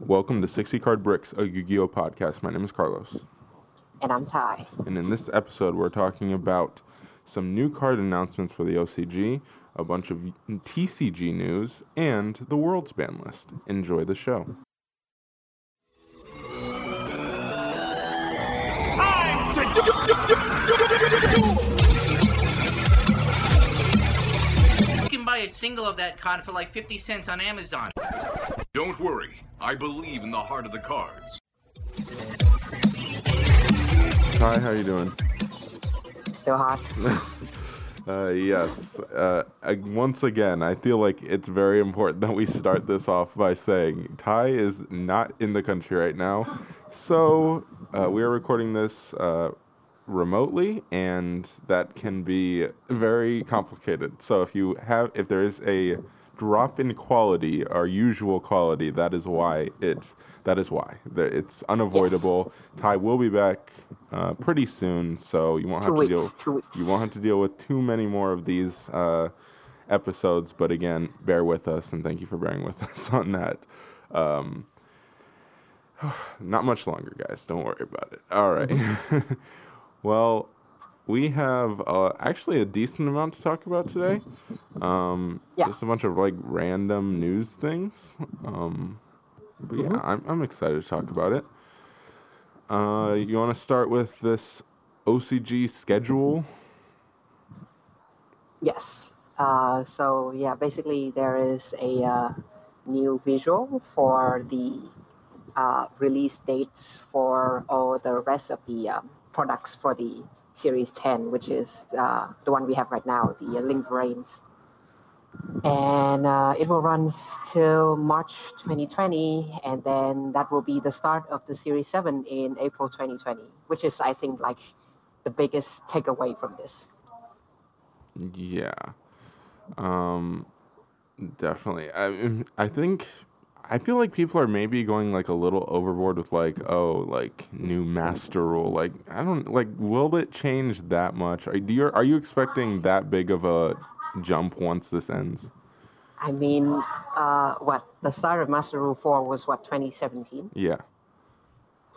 Welcome to 60 Card Bricks, a Yu Gi Oh podcast. My name is Carlos. And I'm Ty. And in this episode, we're talking about some new card announcements for the OCG, a bunch of TCG news, and the World's ban list. Enjoy the show. Time to do, do, do, do, do, do, do. You can buy a single of that card for like 50 cents on Amazon. Don't worry, I believe in the heart of the cards. Hi, how are you doing? Still hot. Uh, yes. Uh, I, once again, I feel like it's very important that we start this off by saying Ty is not in the country right now. So uh, we are recording this uh, remotely, and that can be very complicated. So if you have, if there is a drop in quality, our usual quality, that is why it's that is why it's unavoidable. Ty will be back uh, pretty soon, so you won't Two have to weeks. deal. Two. You won't have to deal with too many more of these uh, episodes, but again, bear with us and thank you for bearing with us on that. Um, not much longer, guys. Don't worry about it. All right. well, we have uh, actually a decent amount to talk about today. Um, Yeah. Just a bunch of like random news things. Um, but yeah, I'm, I'm excited to talk about it. Uh, you want to start with this OCG schedule? Yes. Uh, so yeah, basically there is a uh, new visual for the uh, release dates for all the rest of the um, products for the Series 10, which is uh, the one we have right now, the uh, Link VRAINS. And uh, it will run till March 2020, and then that will be the start of the Series 7 in April 2020, which is, I think, like the biggest takeaway from this. Yeah. Um definitely. I I think I feel like people are maybe going like a little overboard with like oh like new master rule like I don't like will it change that much? Are do you are you expecting that big of a jump once this ends? I mean, uh, what the start of Master Rule 4 was what 2017, Yeah.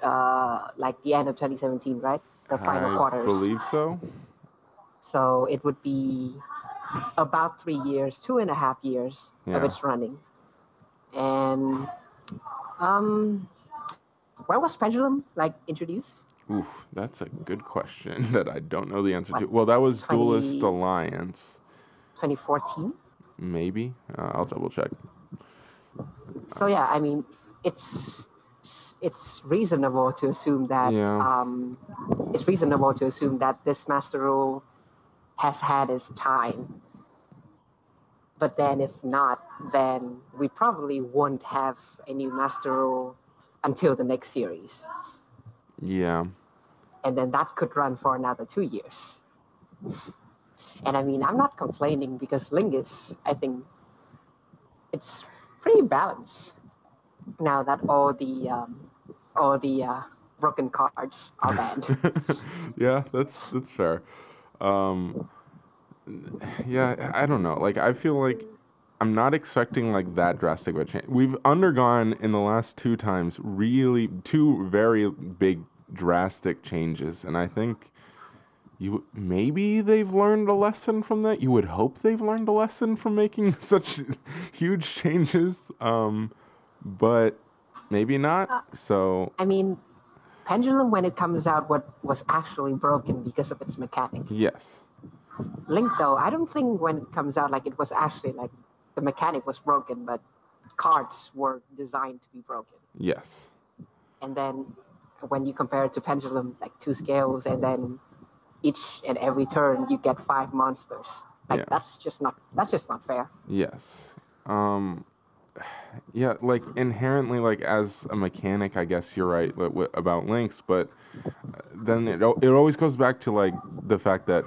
uh, like the end of 2017, right? The final I quarters. I believe so. So it would be about three years, two and a half years Yeah. of its running. And um, when was Pendulum like introduced? Oof, that's a good question that I don't know the answer to. Well, that was Duelist Alliance, 2014. maybe. Uh, I'll double check. So yeah, I mean, it's it's reasonable to assume that Yeah. um, it's reasonable to assume that this master rule has had its time. But then, if not, then we probably won't have a new master rule until the next series, Yeah. and then that could run for another two years. And I mean, I'm not complaining because Link is, I think, it's pretty balanced now that all the um, all the uh, broken cards are banned. yeah, that's that's fair. Um, yeah, I don't know. Like, I feel like I'm not expecting like that drastic of a change. We've undergone in the last two times really two very big drastic changes, and I think you maybe they've learned a lesson from that. You would hope they've learned a lesson from making such huge changes, um, but maybe not. So I mean, Pendulum, when it comes out, what was actually broken because of its mechanic. yes. Link, though, I don't think when it comes out, like it was actually like the mechanic was broken, but cards were designed to be broken. Yes. And then when you compare it to Pendulum, like two scales, and then each and every turn you get five monsters. Like Yeah. that's just not that's just not fair. Yes. Um yeah, like inherently like as a mechanic, I guess you're right about links, but uh, then it it always goes back to like the fact that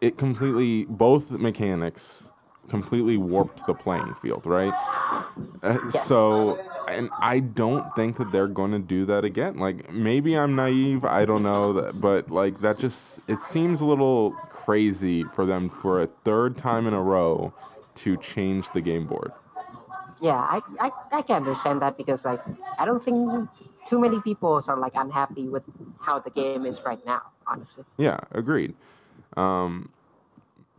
it completely both mechanics completely warped the playing field, right? Uh, So, and I don't think that they're going to do that again. Like maybe I'm naive, I don't know, that, but like that just it seems a little crazy for them for a third time in a row to change the game board. yeah, I, I I can understand that because like I don't think too many people are like unhappy with how the game is right now, honestly. Yeah, agreed. Um,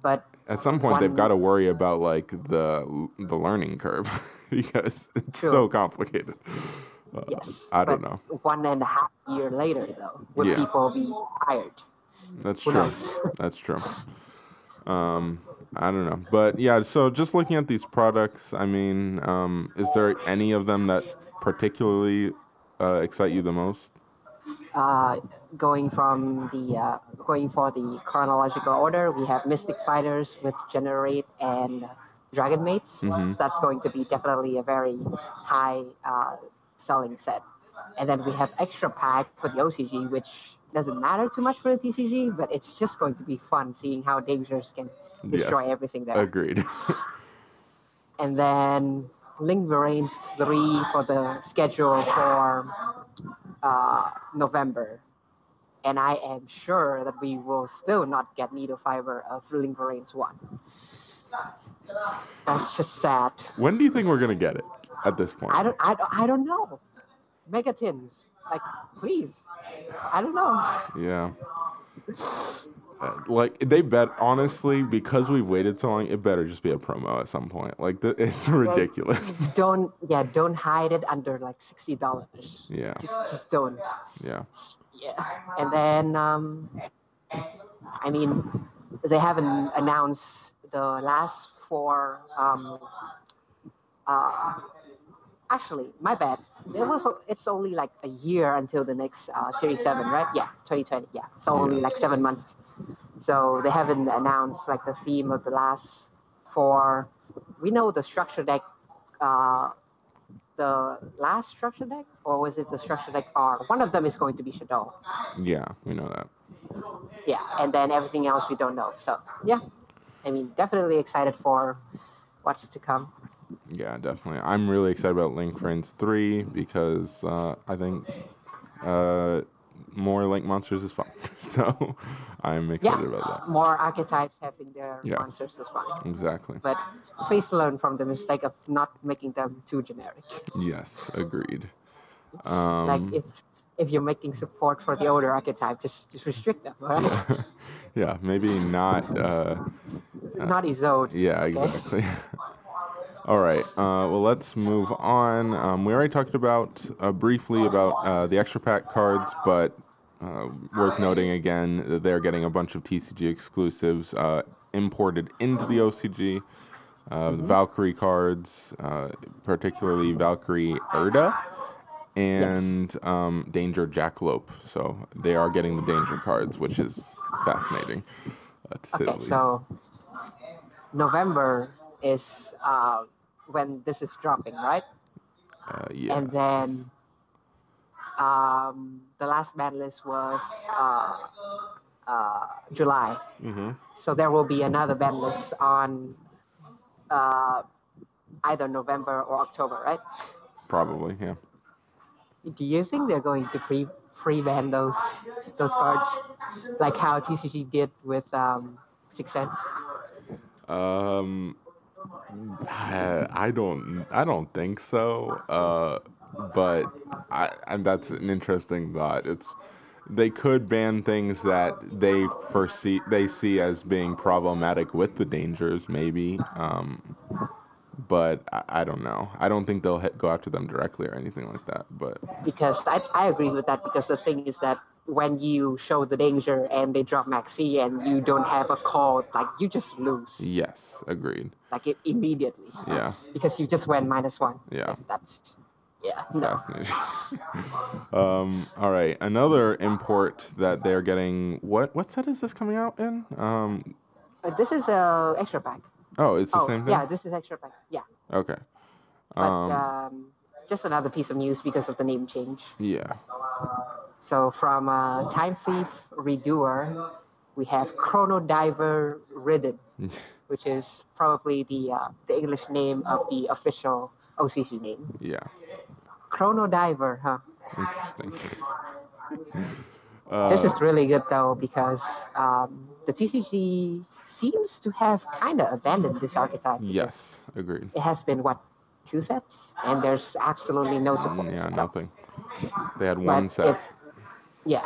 But at some point, they've got to worry about like the the learning curve because it's so complicated. Uh, yes, I don't but know. One and a half year later, though, would Yeah. people be tired? That's Who true. That's true. Um, I don't know, but yeah. So just looking at these products, I mean, um, is there any of them that particularly uh, excite you the most? uh, going from the uh, going for the chronological order, we have Mystic Fighters with Generaider and Dragon Maids. Mhm. So that's going to be definitely a very high uh, selling set. And then we have Extra Pack for the OCG, which doesn't matter too much for the TCG, but it's just going to be fun seeing how Dangers can destroy Yes. everything there. Agreed. and then Link VRAINS 3 for the schedule for uh, November. And I am sure that we will still not get Needle Fiber of Link VRAINS 1. That's just sad. when do you think we're gonna get it? At this point, I don't, I don't, I don't know. Megatins, like, please. I don't know. Yeah. Uh, like they bet honestly because we've waited so long, it better just be a promo at some point. Like th- it's ridiculous. Don't, yeah, don't hide it under like sixty dollars. Yeah, Just, just don't. Yeah, and then um, I mean, they haven't announced the last four. Um, uh, actually, my bad. It was. It's only like a year until the next uh, Series Seven, right? Yeah, 2020. Yeah, so only like seven months. So they haven't announced like the theme of the last four. We know the structure deck. Uh, the last structure deck, or was it the structure deck R? One of them is going to be Shadow. yeah. We know that. Yeah, and then everything else we don't know. So yeah, I mean, definitely excited for what's to come. Yeah, definitely. I'm really excited about Link VRAINS 3 because uh, I think uh, more Link monsters is fun. So I'm excited Yeah, about that. more archetypes having their Yeah. monsters well. that. Exactly. But please learn from the mistake of not making them too generic. Yes, agreed. Um, like if if you're making support for the older archetype, just just restrict them, right? yeah, yeah, maybe not. Uh, not Isolde. Yeah, exactly. All right. Uh, well, let's move on. Um, we already talked about uh, briefly about uh, the extra pack cards, but uh, worth noting again that they're getting a bunch of TCG exclusives uh, imported into the OCG. Uh, the Valkyrie cards, uh, particularly Valkyrie Erda and um, Danger Jackalope. So they are getting the Danger cards, which is fascinating, uh, to say the Okay, least. so November is uh, when this is dropping, right? Uh, yes. And then um, the last ban list was uh, uh, July. hmm So there will be another ban list on uh, either November or October, right? Probably, yeah. Do you think they're going to free free ban those those cards, like how TCG did with um, Six Sense? Um, I, I don't, I don't think so. Uh, but I, and that's an interesting thought. It's they could ban things that they foresee they see as being problematic with the dangers, maybe. Um, but I, I don't know. I don't think they'll hit, go after them directly or anything like that. But Because I, I agree with that because the thing is that when you show the danger and they drop Maxi and you don't have a call, like you just lose, yes, agreed. like it, immediately. Yeah, Because you just went minus one. yeah. That's yeah. No. Fascinating. um, all right, another import that they're getting. What what set is this coming out in? Um, But this is a extra pack. Oh, it's the oh, same thing. yeah, this is extra pack. Yeah. Okay. But Um, um, just another piece of news because of the name change. yeah. So from uh, Time Thief Redoer, we have Chrono Diver Ridden, which is probably the uh, the English name of the official OCG name. yeah. Chrono Diver, huh? Interesting. This Uh, is really good though because um, the TCG seems to have kind of abandoned this archetype. yes, agreed. It has been what two sets, and there's absolutely no support. Mm, yeah, nothing. They had but one set. If, yeah,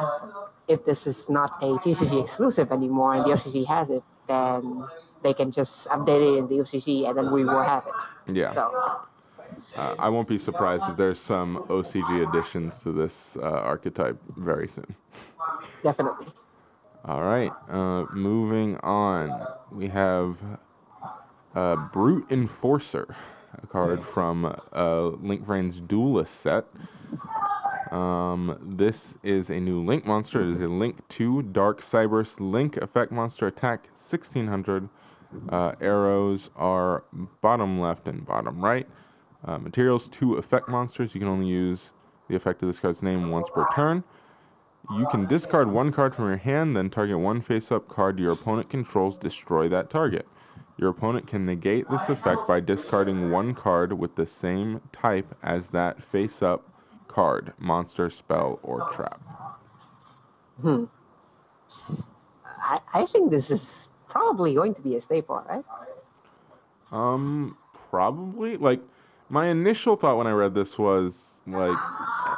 if this is not a TCG exclusive anymore and the OCG has it, then they can just update it in the OCG and then we will have it. Yeah. So Uh, I won't be surprised if there's some OCG additions to this uh, archetype very soon. definitely. All right, uh, moving on. We have uh, Brute Enforcer, a card from uh, Link VRAINS Duelist set. Um, this is a new Link monster. It is a Link 2 Dark Cyberse Link effect monster attack 1600. Uh, arrows are bottom left and bottom right. Uh, materials two effect monsters. You can only use the effect of this card's name once per turn. You can discard one card from your hand, then target one face up card your opponent controls, destroy that target. Your opponent can negate this effect by discarding one card with the same type as that face up card, monster, spell, or trap. Hmm. I, I think this is probably going to be a staple, right? Um, probably. Like, my initial thought when I read this was, like,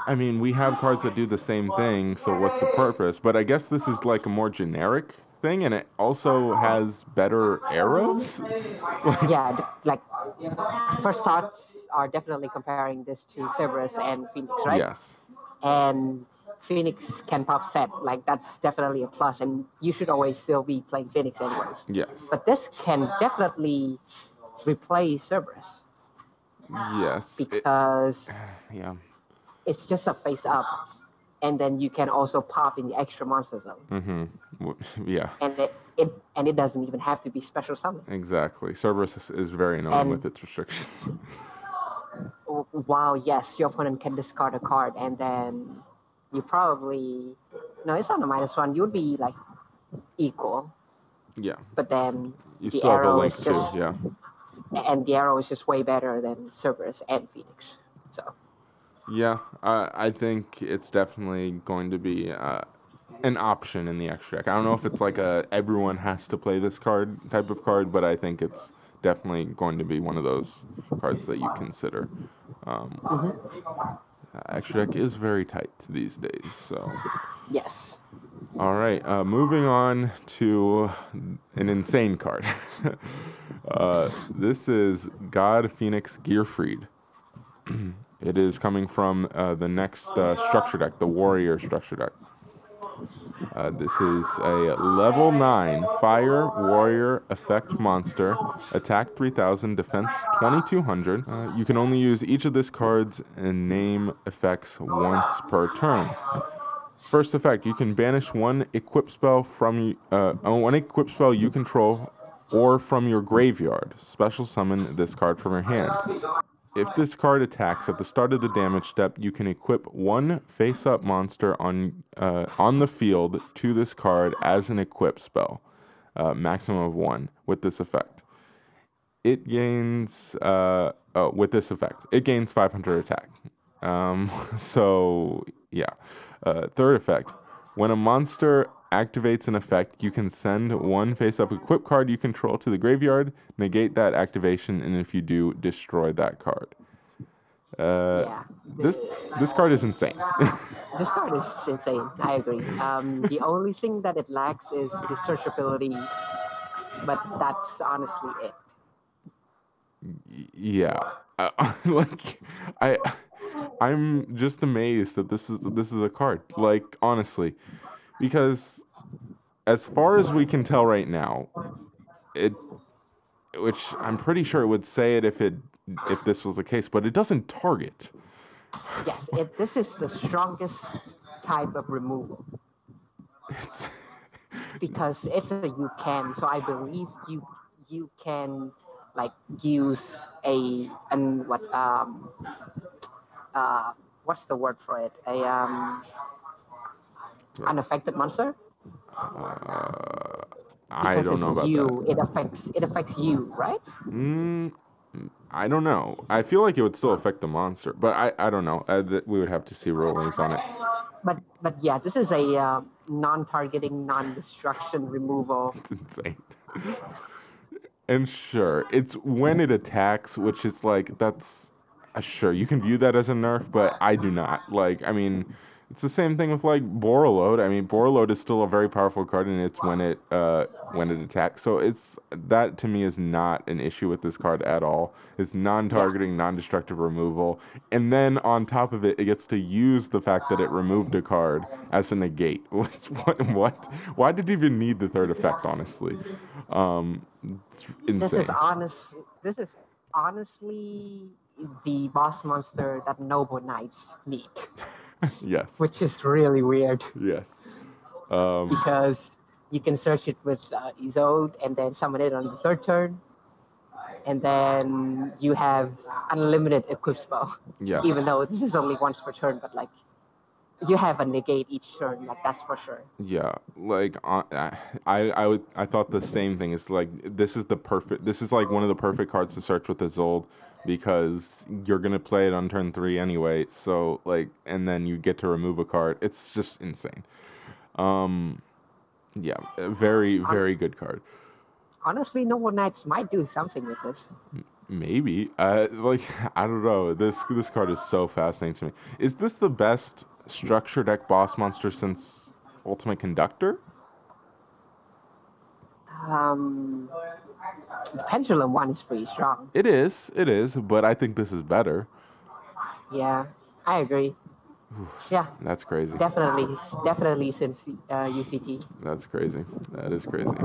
I mean, we have cards that do the same thing, so what's the purpose? But I guess this is like a more generic thing, and it also has better arrows. Like, Yeah, like first thoughts are definitely comparing this to Cerberus and Phoenix, right? Yes. And Phoenix can pop set, like that's definitely a plus, and you should always still be playing Phoenix anyways. Yes. But this can definitely replace Cerberus Yes. It- because yeah. it's just a face up, and then you can also pop in the extra monster zone, Mm-hmm. Yeah. and it, it and it doesn't even have to be special summon. Exactly. Cerberus is, is very annoying And- with its restrictions. wow. yes, your opponent can discard a card, and then you probably no, it's not a minus one. You would be like equal, yeah. but then You The still have a link is too. just- Yeah. And the arrow is just way better than Cerberus and Phoenix. So Yeah. I I think it's definitely going to be uh, an option in the extra deck. I don't know if it's like a everyone has to play this card type of card, but I think it's definitely going to be one of those cards that you consider. Um, uh, extra deck is very tight these days, so. yes, All right, uh, moving on to an insane card. uh, this is God Phoenix Gearfried. it is coming from uh, the next uh, structure deck, the Warrior structure deck. Uh, this is a level 9 Fire Warrior effect monster. Attack 3000, defense 2200. Uh, you can only use each of these cards name effects once per turn. First effect, you can banish one equip spell from uh, uh, one equip spell you control or from your graveyard. Special summon this card from your hand. If this card attacks at the start of the damage step, you can equip one face-up monster on uh, on the field to this card as an equip spell, uh, maximum of one with this effect. It gains uh, oh, with this effect. It gains 500 attack. Um, so yeah. Uh, third effect. When a monster activates an effect, you can send one face-up equip card you control to the graveyard, negate that activation, and if you do, destroy that card. Uh, yeah. This this card is insane. This card is insane. I agree. Um, the only thing that it lacks is the searchability, but that's honestly it. yeah, uh, like I I'm just amazed that this is this is a card. Like honestly, because as far as we can tell right now, it which I'm pretty sure it would say it if it if this was the case, but it doesn't target. Yes, it, this is the strongest type of removal It's because it's a you can. So I believe you you can like use a and what um uh what's the word for it a um unaffected monster uh, I don't know about you it affects it affects you right that. Mm, I don't know. I feel like it would still affect the monster, but I, I don't know. Uh, th- we would have to see rulings on it. but but yeah this is a uh, non-targeting non-destruction removal It's insane. And sure, it's when it attacks, which is like that's uh, sure you can view that as a nerf, but I do not. Like, I mean, it's the same thing with like Borreload. I mean, Borreload is still a very powerful card, and it's when it uh, when it attacks. So it's that to me is not an issue with this card at all. It's non-targeting, non-destructive removal, and then on top of it, it gets to use the fact that it removed a card as a negate. What? What? Why did it even need the third effect? Honestly, um, it's This is honest. This is honestly the boss monster that Noble Knights need, yes. which is really weird Yes. Um, because you can search it with uh, Isolde and then summon it on the third turn, and then you have unlimited equip spell. yeah. Even though this is only once per turn, but like you have a negate each turn, like that's for sure. Yeah, like uh, I, I would, I thought the same thing. It's like this is the perfect. This is like one of the perfect cards to search with Isolde because you're gonna play it on turn three anyway. So like, and then you get to remove a card. It's just insane. Um, yeah, very, very good card. Honestly, Noble Knights might do something with this. Maybe. Uh, like I don't know. This this card is so fascinating to me. Is this the best structure deck boss monster since Ultimate Conductor? Um, the Pendulum one is pretty strong. It is. It is. But I think this is better. Yeah, I agree. Yeah, That's crazy. definitely, definitely since uh, UCT. That's crazy. That is crazy.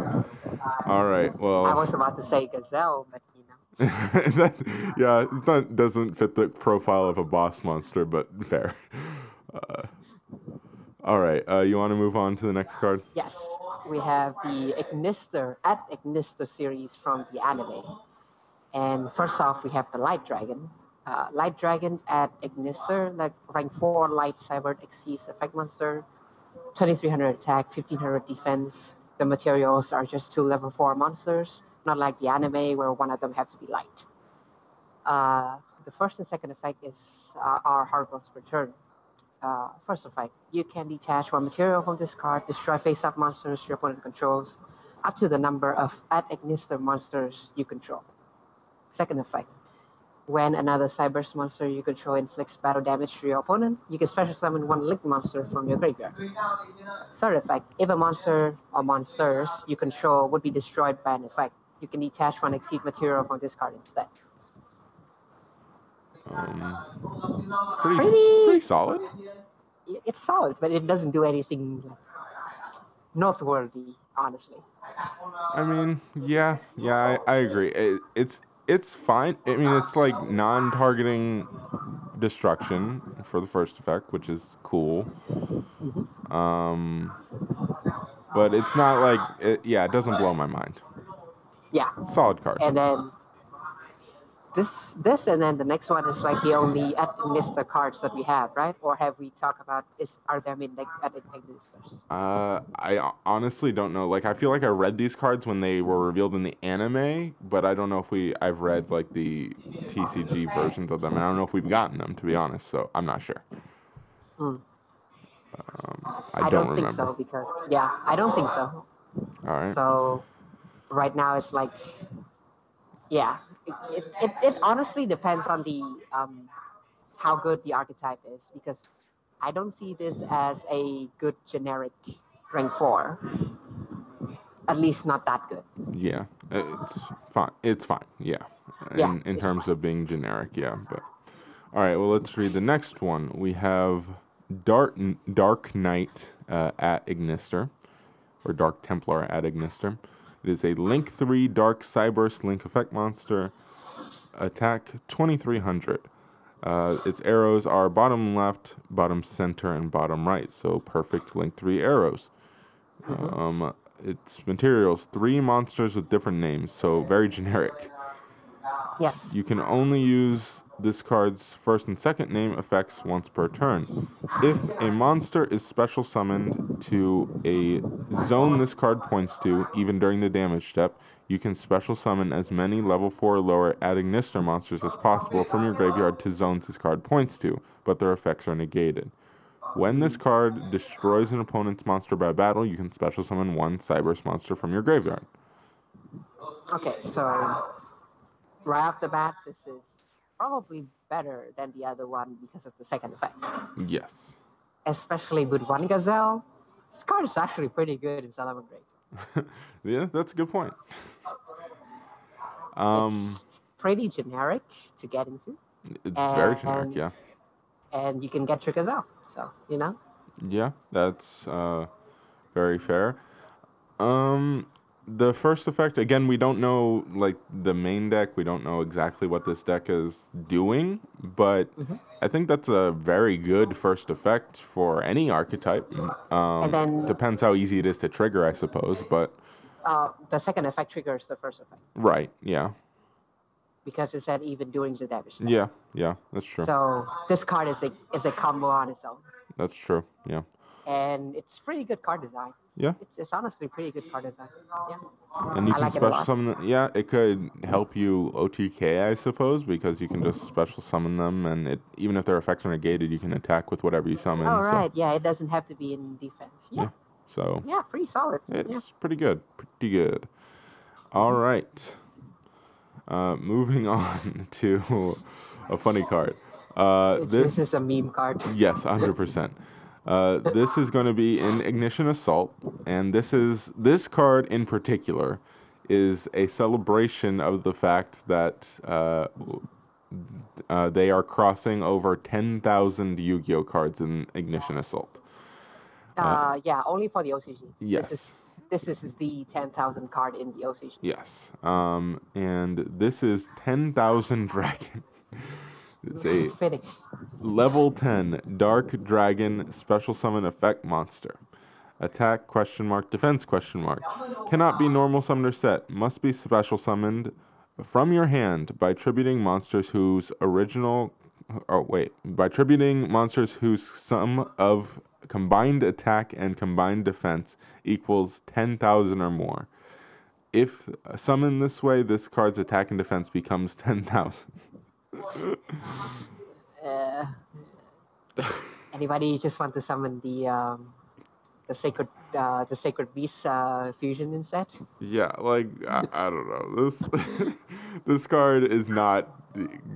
All right. Well. I was about to say Gazelle, but you know. that, yeah, it's not doesn't fit the profile of a boss monster, but fair. Uh, all right. Uh, you want to move on to the next card? Yes, we have the Ignister at Ignister series from the anime. And first off, we have the Light Dragon. Uh, Light Dragon at Ignister, like rank 4 Light Cyber Xyz effect monster, 2300 attack, 1500 defense. The materials are just two level 4 monsters, not like the anime where one of them have to be light. Uh, the first and second effect is uh, our hard rolls per turn. Uh, first effect, you can detach one material from this card, destroy face-up monsters your opponent controls, up to the number of at Ignister monsters you control. Second effect, when another Cyberse monster you control inflicts battle damage to your opponent, you can special summon one linked monster from your graveyard. Third effect, if a monster or monsters you control would be destroyed by an effect, you can detach one exceed material from this card instead. Um, pretty, Pretty- pretty solid. It's solid, but it doesn't do anything noteworthy, honestly. I mean, yeah, yeah, I, I agree. It, it's it's fine. I mean, it's like non-targeting destruction for the first effect, which is cool. Um, but it's not like it, yeah, it doesn't blow my mind. Yeah, Solid card. and then this this and then the next one is like the only at Ignister cards that we have, right? Or have we talked about is are there at Ignisters? Uh, I honestly don't know. Like, I feel like I read these cards when they were revealed in the anime, but I don't know if we. I've read like the TCG versions of them, and I don't know if we've gotten them to be honest. So I'm not sure. Hmm. Um, I, don't, remember. think so because yeah, I don't think so. All right. So right now it's like yeah, it it, it, honestly depends on the um how good the archetype is because I don't see this as a good generic rank four. At least not that good. Yeah, it's fine. It's fine. Yeah. In, Yeah, in terms of being generic, yeah. But all right. Well, let's read the next one. We have Dark Dark Knight uh, at Ignister, or Dark Templar at Ignister. It is a Link three Dark Cyberse Link effect monster. Attack twenty three hundred. Uh, its arrows are bottom left, bottom center, and bottom right. So perfect Link three arrows. Um, its materials three monsters with different names, so very generic. Yes. You can only use this card's first and second name effects once per turn. If a monster is special summoned to a zone this card points to, even during the damage step, you can special summon as many level 4 or lower ad ignister monsters as possible from your graveyard to zones this card points to, but their effects are negated. When this card destroys an opponent's monster by battle, you can special summon one Cyberse monster from your graveyard. Okay, so right off the bat, this is probably better than the other one because of the second effect. Yes. Especially with one gazelle. This card is actually pretty good in Salamangreat. yeah, that's a good point. Um, it's pretty generic to get into, it's very generic, yeah. and you can get your gazelle. So you know, Yeah, that's uh, very fair. Um, the first effect again, we don't know like the main deck. We don't know exactly what this deck is doing, but Mm-hmm. I think that's a very good first effect for any archetype. Um, then- depends how easy it is to trigger, I suppose. But uh, the second effect triggers the first effect right, yeah, because it's at even doing the damage. step. yeah, yeah, that's true. So this card is a is a combo on its own, that's true. Yeah, and it's pretty good card design. Yeah. It's, it's honestly pretty good card design. Yeah. And you I can like special summon. th- Yeah, it could help you OTK, I suppose, because you can just special summon them, and it even if their effects are negated, you can attack with whatever you summon. All so, right. Yeah, it doesn't have to be in defense. Yeah. Yeah. So Yeah, pretty solid. it's yeah. pretty good. Pretty good. All right. Uh, moving on to a funny card. Uh, This, this is a meme card. Yes, hundred percent. Uh, this is going to be in Ignition Assault, and this is this card in particular is a celebration of the fact that uh, uh, they are crossing over ten thousand Yu-Gi-Oh cards in Ignition Assault. Uh, yeah, only for the OCG. Yes. This is, this is the 10,000 card in the OCG. Yes. Um, and this is ten thousand dragon. It's a. Level 10 Dark Dragon Special Summon Effect Monster. Attack question mark defense question mark. Cannot be normal summoner set. Must be special summoned from your hand by tributing monsters whose original oh wait, by tributing monsters whose sum of combined attack and combined defense equals 10,000 or more. If summoned this way, this card's attack and defense becomes 10,000. Uh, anybody just want to summon the um, the sacred uh, the sacred beast uh, fusion instead? Yeah, like I, I don't know. This this card is not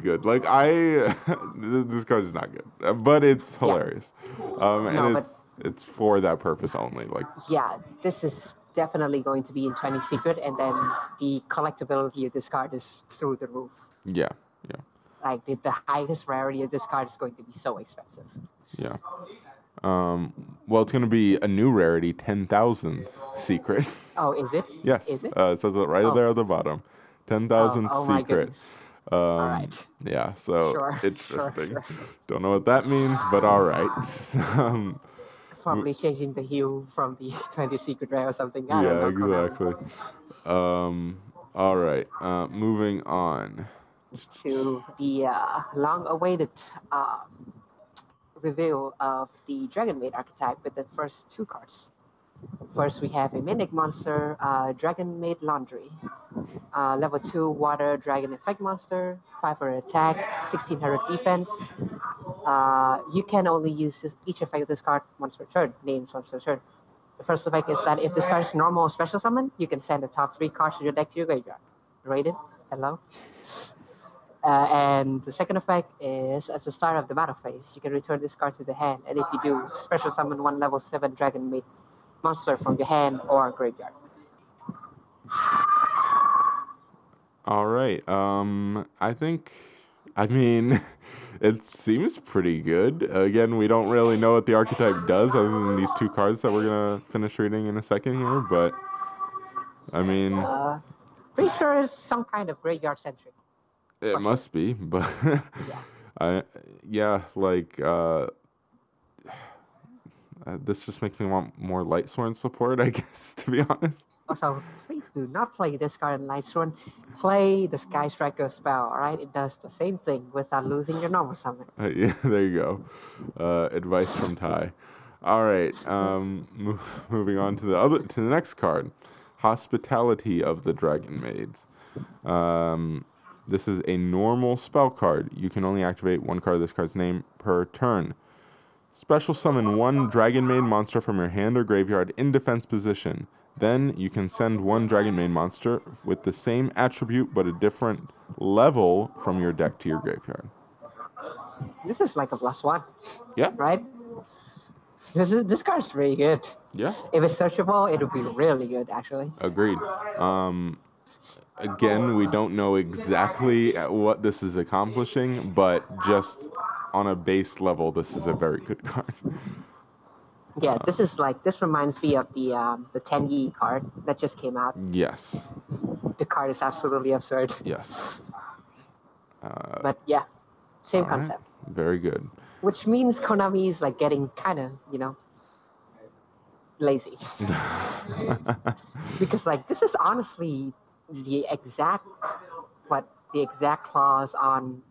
good. Like I this card is not good. But it's hilarious. Um and No, but- it's it's for that purpose only. Like Yeah, this is definitely going to be in 20 secret, and then the collectability of this card is through the roof. yeah, yeah. Like the, the highest rarity of this card is going to be so expensive. Yeah. Um well it's gonna be a new rarity, ten thousand secret. Oh, is it? yes. Is it? Uh, it says it right Oh. there at the bottom. Ten thousand oh, oh secret. Um, right. Yeah, so Sure, sure, interesting. sure. Don't know what that means, but all right. um, Probably changing the hue from the 20 secret rare or something. I yeah, exactly. Um, all right. Uh, moving on. To the uh, long-awaited uh, reveal of the Dragon Maid archetype with the first two cards. First, we have a Mimic monster, uh, Dragon Maid Laundry. Uh, level 2 Water Dragon Effect Monster, 500 attack, 1600 defense. Uh, you can only use each effect of this card once per turn, names once per turn. The first effect is that if this card is normal or special summon, you can send the top three cards of your deck to your graveyard. Rated? Hello? Uh, and the second effect is at the start of the battle phase, you can return this card to the hand, and if you do, special summon one level 7 Dragon Maid monster from your hand or graveyard. All right. Um, I think, I mean, it seems pretty good. Again, we don't really know what the archetype does other than these two cards that we're gonna finish reading in a second here. But I mean, Uh, pretty sure it's some kind of graveyard centric. It must be. But I, yeah, like uh, uh, this just makes me want more Lightsworn support. I guess to be honest. Also, please do not play this card in Lightsworn. Play the Sky Striker spell, alright? It does the same thing without losing your normal summon. Uh, yeah, there you go. Uh, advice from Ty. All right. Um, mo- moving on to the other to the next card, Hospitality of the Dragon Maids. Um, this is a normal spell card. You can only activate one card of this card's name per turn. Special summon one Dragon Maid monster from your hand or graveyard in defense position. Then you can send one Dragon Maid monster with the same attribute but a different level from your deck to your graveyard. This is like a plus one, Yeah, right? This is this card's really good. yeah, If it's searchable, it would be really good actually. agreed. Um, again, we don't know exactly what this is accomplishing, but just on a base level, this is a very good card. Yeah, this is like this reminds me of the um, the Tenyi card that just came out. yes, The card is absolutely absurd, yes. Uh, but yeah, same all right, concept. Very good. Which means Konami is like getting kind of you know lazy because like this is honestly the exact what the exact clause on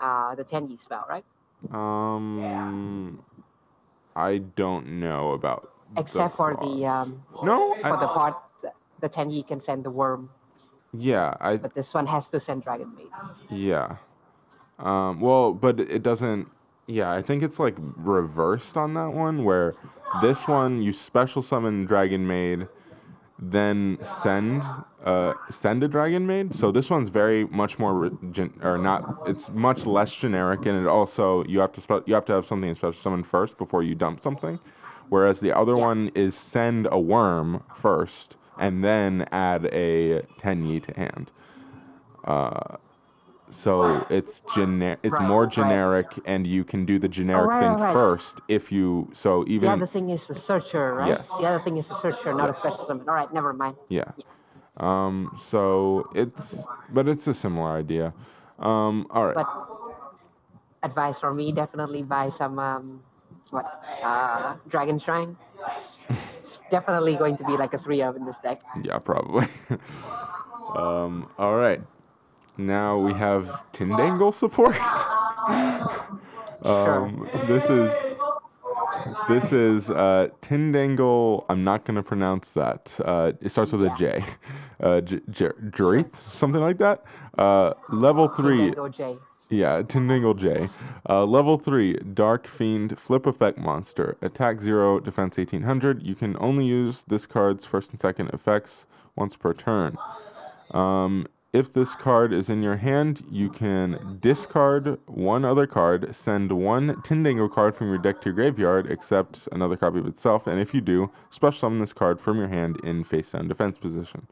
uh, the ten Tenyi spell, right? Um, yeah. I don't know about. the Except for the um, no, for the part that the Tenyi can send the worm, yeah, I but this one has to send Dragon Maid. yeah. Um, well, but it doesn't. Yeah, I think it's like reversed on that one, where this one you special summon Dragon Maid, then send uh send a Dragon Maid. So this one's very much more re- gen- or not. It's much less generic, and it also you have to spe- you have to have something in special summon first before you dump something. Whereas the other Yeah. one is send a worm first and then add a ten Tenyi to hand. Uh, so it's gener- it's Right, more right. generic, and you can do the generic right, thing right, right. first if you. So even The other thing is the searcher, right? Yes. The other thing is the searcher, not Yes. a special summon. All right, never mind. yeah. Um. So it's but it's a similar idea. Um. All right. But advice from me: definitely buy some um, what uh, Dragon Shrine. it's definitely going to be like a three of in this deck. Yeah, probably. um, all right. Now we have Tindangle support. um, this is this is uh, Tindangle. I'm not gonna pronounce that. Uh, it starts with a J. Uh, J- J- Jareth, something like that. Uh, level three. J. Yeah, Tindangle J. Uh, level 3, Dark Fiend Flip Effect Monster. Attack 0, Defense 1800. You can only use this card's first and second effects once per turn. Um, if this card is in your hand, you can discard one other card, send one Tindangle card from your deck to your graveyard, except another copy of itself, and if you do, special summon this card from your hand in face down defense position.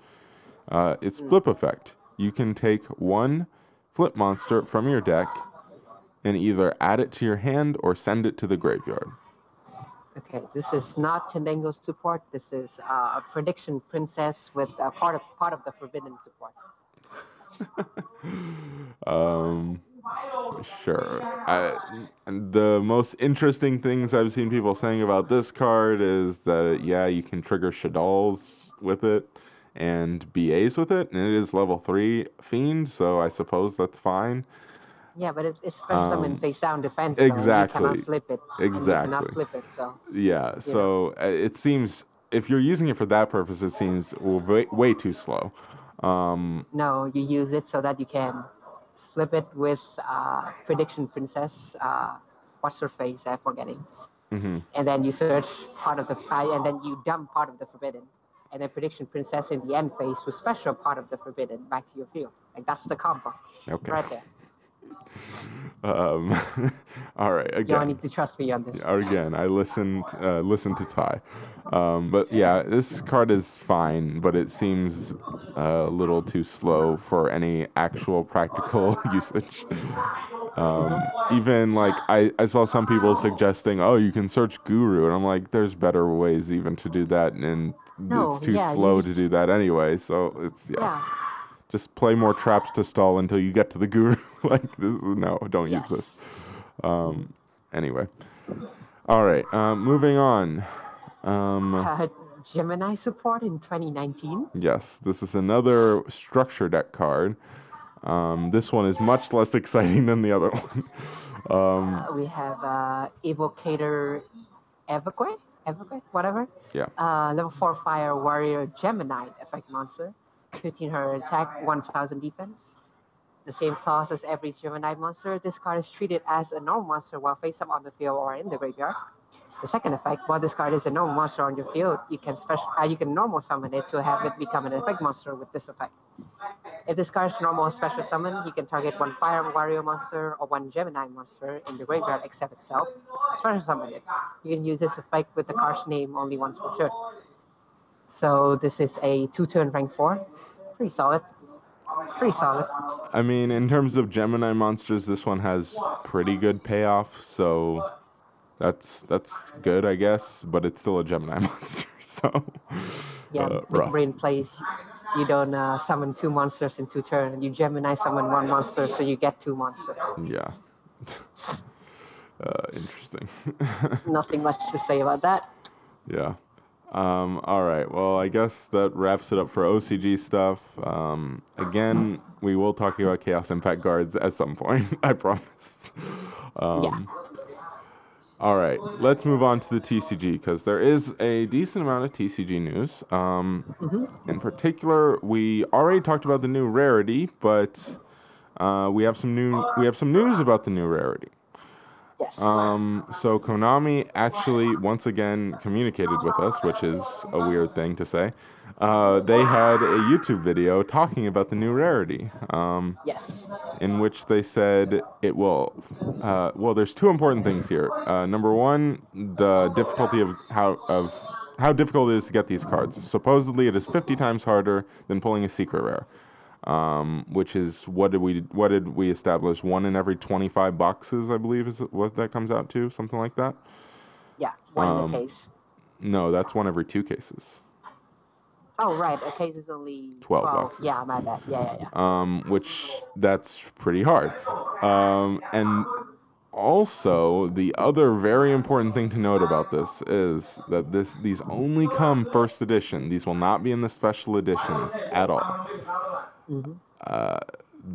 Uh, it's flip effect. You can take one flip monster from your deck and either add it to your hand or send it to the graveyard. Okay, this is not Tindangle support. This is uh, a prediction princess with uh, part of part of the forbidden support. Um, sure. I, the most interesting things I've seen people saying about this card is that yeah, you can trigger Shaddolls with it and BAs with it, and it is level three fiend, so I suppose that's fine. Yeah, but it, it's special summon Um, face down defense. so you exactly, cannot flip it. and you exactly. cannot flip it. So Yeah, so uh, it seems if you're using it for that purpose, it seems way, way too slow. Um, no, you use it so that you can flip it with uh, prediction princess. Uh, what's her face? I'm forgetting. mhm. And then you search part of the uh, and then you dump part of the forbidden. And then prediction princess in the end phase with special part of the forbidden back to your field. Like that's the combo Okay. right there. Um, all right. Y'all Again, need to trust me on this. again, I listened uh, listened to Ty. Um, but yeah, this card is fine, but it seems a little too slow for any actual practical usage. Um, even like I, I saw some people suggesting, oh, you can search Guru, and I'm like, there's better ways even to do that, and No, it's too yeah, slow to do that anyway. So it's yeah, Yeah. Just play more traps to stall until you get to the Guru. like this, is, no, don't Yes. use this. Um, anyway, all right, um, moving on. Um, Uh, Gemini support in 2019. yes, this is another structure deck card. Um, this one is much less exciting than the other one. Um, Uh, we have uh, Evocator Evoque? Evoque? Whatever. Yeah. Uh, level 4 Fire Warrior Gemini effect monster. 1500 attack, 1000 defense. the same clause as every Gemini monster, this card is treated as a normal monster while face up on the field or in the graveyard. The second effect, while this card is a normal monster on your field, you can special uh, you can normal summon it to have it become an effect monster with this effect. If this card is normal special summon, you can target one Fire Warrior monster or one Gemini monster in the graveyard except itself. Special summon it. You can use this effect with the card's name only once per turn. So this is a two-turn rank four. Pretty solid. Pretty solid. I mean, in terms of Gemini monsters, this one has pretty good payoff, so that's that's good, I guess. But it's still a Gemini monster, so Yeah, uh, rough. brain plays. You don't uh, summon two monsters in two turns. You Gemini summon one monster, so you get two monsters. Yeah. uh, interesting. Nothing much to say about that. yeah. Um, all right. Well, I guess that wraps it up for OCG stuff. Um, again, we will talk about Chaos Impact guards at some point. I promise. Um, Yeah. All right, let's move on to the TCG because there is a decent amount of TCG news. Um, In particular, we already talked about the new rarity, but uh, we have some new we have some news about the new rarity. Yes. Um, so Konami actually once again communicated with us, which is a weird thing to say. Uh, they had a YouTube video talking about the new rarity. Um, yes. in which they said it will. Uh, well, there's two important things here. Uh, number one, the difficulty of how of how difficult it is to get these cards. Supposedly, it is 50 times harder than pulling a secret rare, um, which is what did we what did we establish? One in every 25 boxes, I believe, is what that comes out to, something like that. Yeah. One in um, a case. No, that's one every two cases. Oh right, a case is only 12 boxes. Yeah, my bad. Yeah, yeah, yeah. um, which that's pretty hard. Um, and also, the other very important thing to note about this is that this these only come first edition. These will not be in the special editions at all. Mhm. Uh,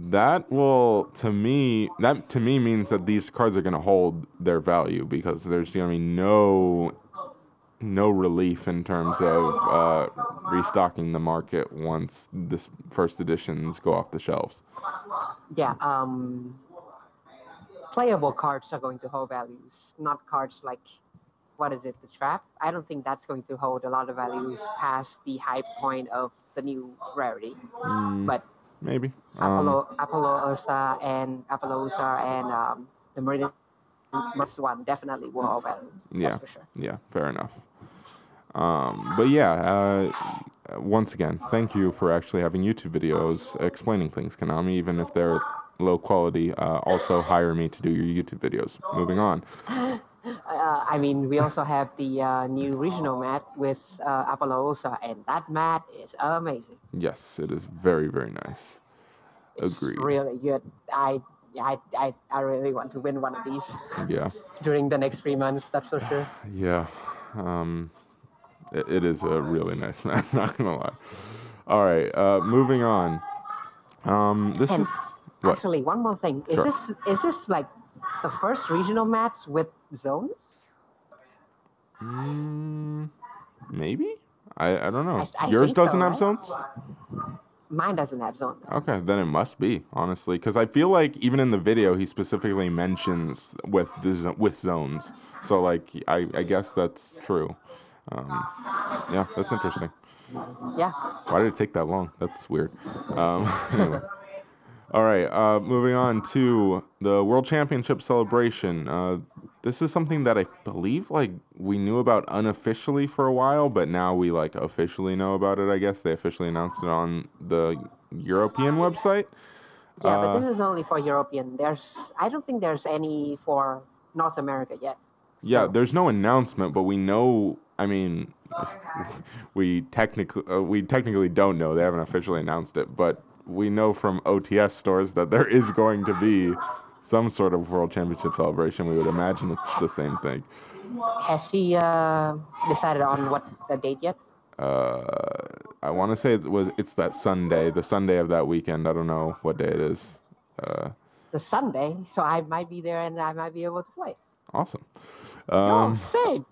that will, to me, that to me means that these cards are going to hold their value because there's going to be no no relief in terms of uh, restocking the market once this first editions go off the shelves. Yeah. Um. Playable cards are going to hold values, not cards like, what is it, the trap? I don't think that's going to hold a lot of values past the high point of the new rarity. Mm, But maybe. Um, Apollo, Apollousa and Apollousa and um, the Meridian Must one definitely will value. Yeah. Sure. Yeah, fair enough. Um, but yeah, uh, once again, thank you for actually having YouTube videos explaining things, Konami, even if they're low quality. Uh, also, hire me to do your YouTube videos. Moving on. Uh, I mean, we also have the uh, new regional mat with uh, and that mat is amazing. Yes, it is very, very nice. It's Agreed. really good. I, I, I, I really want to win one of these Yeah, during the next three months. That's for sure. yeah. Um, it, it is a really nice mat. not gonna lie. All right, uh, moving on. Um, this And is what? Actually, one more thing. Is Sure. this is this like the first regional match with zones? Mm, maybe. I, I don't know. I- I Yours doesn't have right? zones. Mine doesn't have zone. Okay, then it must be honestly, because I feel like even in the video he specifically mentions with the with zones. So like I, I guess that's true. Um, yeah, that's interesting. Yeah. Why did it take that long? That's weird. Um, anyway. All right, uh, moving on to the World Championship celebration. Uh, this is something that I believe like we knew about unofficially for a while, but now we like officially know about it. I guess they officially announced it on the European website. Yeah, Uh, but this is only for European. There's I don't think there's any for North America yet. Yeah, there's no announcement, but we know. I mean, we technically uh, we technically don't know. They haven't officially announced it, but we know from OTS stores that there is going to be some sort of World Championship celebration. We would imagine it's the same thing. Has she uh, decided on what the date yet? Uh, I want to say it was it's that Sunday, the Sunday of that weekend. I don't know what day it is. Uh, The Sunday, so I might be there and I might be able to play. awesome. Um, sick!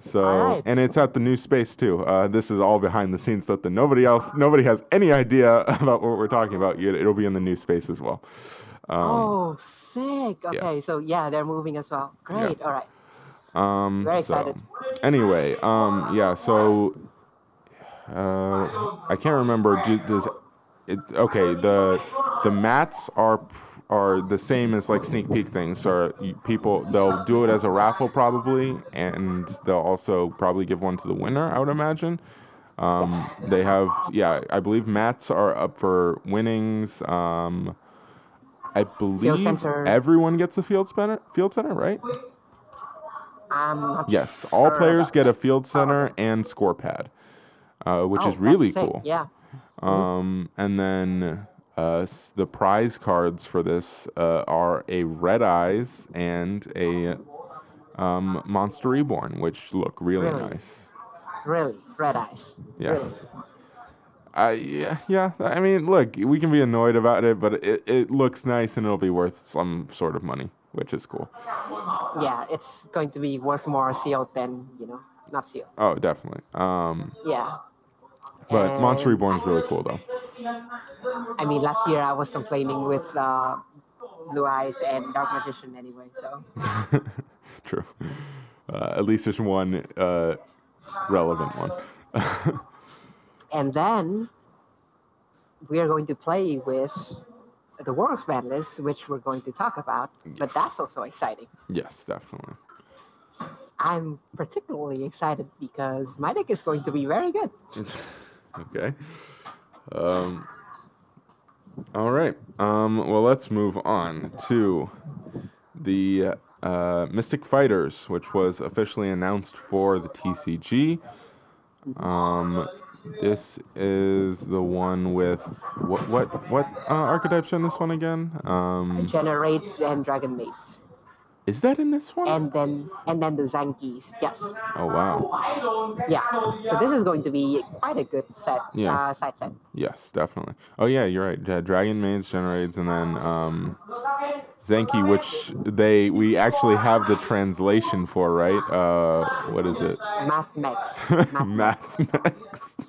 So Alright. and it's at the new space too. Uh, this is all behind the scenes stuff that nobody else, nobody has any idea about what we're talking about. Yet It'll be in the new space as well. Um, oh, sick. Okay, so yeah, they're moving as well. Great. All right. Um, Very so, excited. Anyway, um, yeah. So, uh, I can't remember. Do, does it? Okay, the the mats are are the same as like sneak peek things. So people they'll do it as a raffle probably, and they'll also probably give one to the winner. I would imagine. Um, they have yeah, I believe mats are up for winnings. Um, I believe everyone gets a field center. Field center, right? Not Yes, all sure players get a field center and score pad, uh, which Oh, is really cool. Yeah. Um, and then uh, the prize cards for this uh, are a Red Eyes and a um, Monster Reborn, which look really, Really? nice. Really. Red eyes. Yeah. Really. I yeah, yeah. I mean, look, we can be annoyed about it, but it, it looks nice and it'll be worth some sort of money, which is cool. Yeah, it's going to be worth more sealed than you know not sealed. Oh, definitely. Um, Yeah. But Monster And- Reborn is really cool, though. I mean, last year I was complaining with uh, Blue Eyes and Dark Magician anyway, so True. Uh, at least there's one uh, relevant one. and then we are going to play with the Band list, which we're going to talk about. But that's also exciting. yes, definitely. I'm particularly excited because my deck is going to be very good. okay. Um, all right. Um, well, let's move on to the uh, Mystic Fighters, which was officially announced for the TCG. Um, this is the one with what what what uh, archetypes in this one again? Um, Generaiders and Dragon Maids. Is that in this one? And then and then the Zankis. Yes. oh wow. Yeah. So this is going to be quite a good set. Yeah. Uh, side set. Yes, definitely. Oh yeah, you're right. Ja- Dragon Maids Generaiders, and then um, Zenki, which they we actually have the translation for, right? Uh, what is it? Math Max. Math Mathmechs.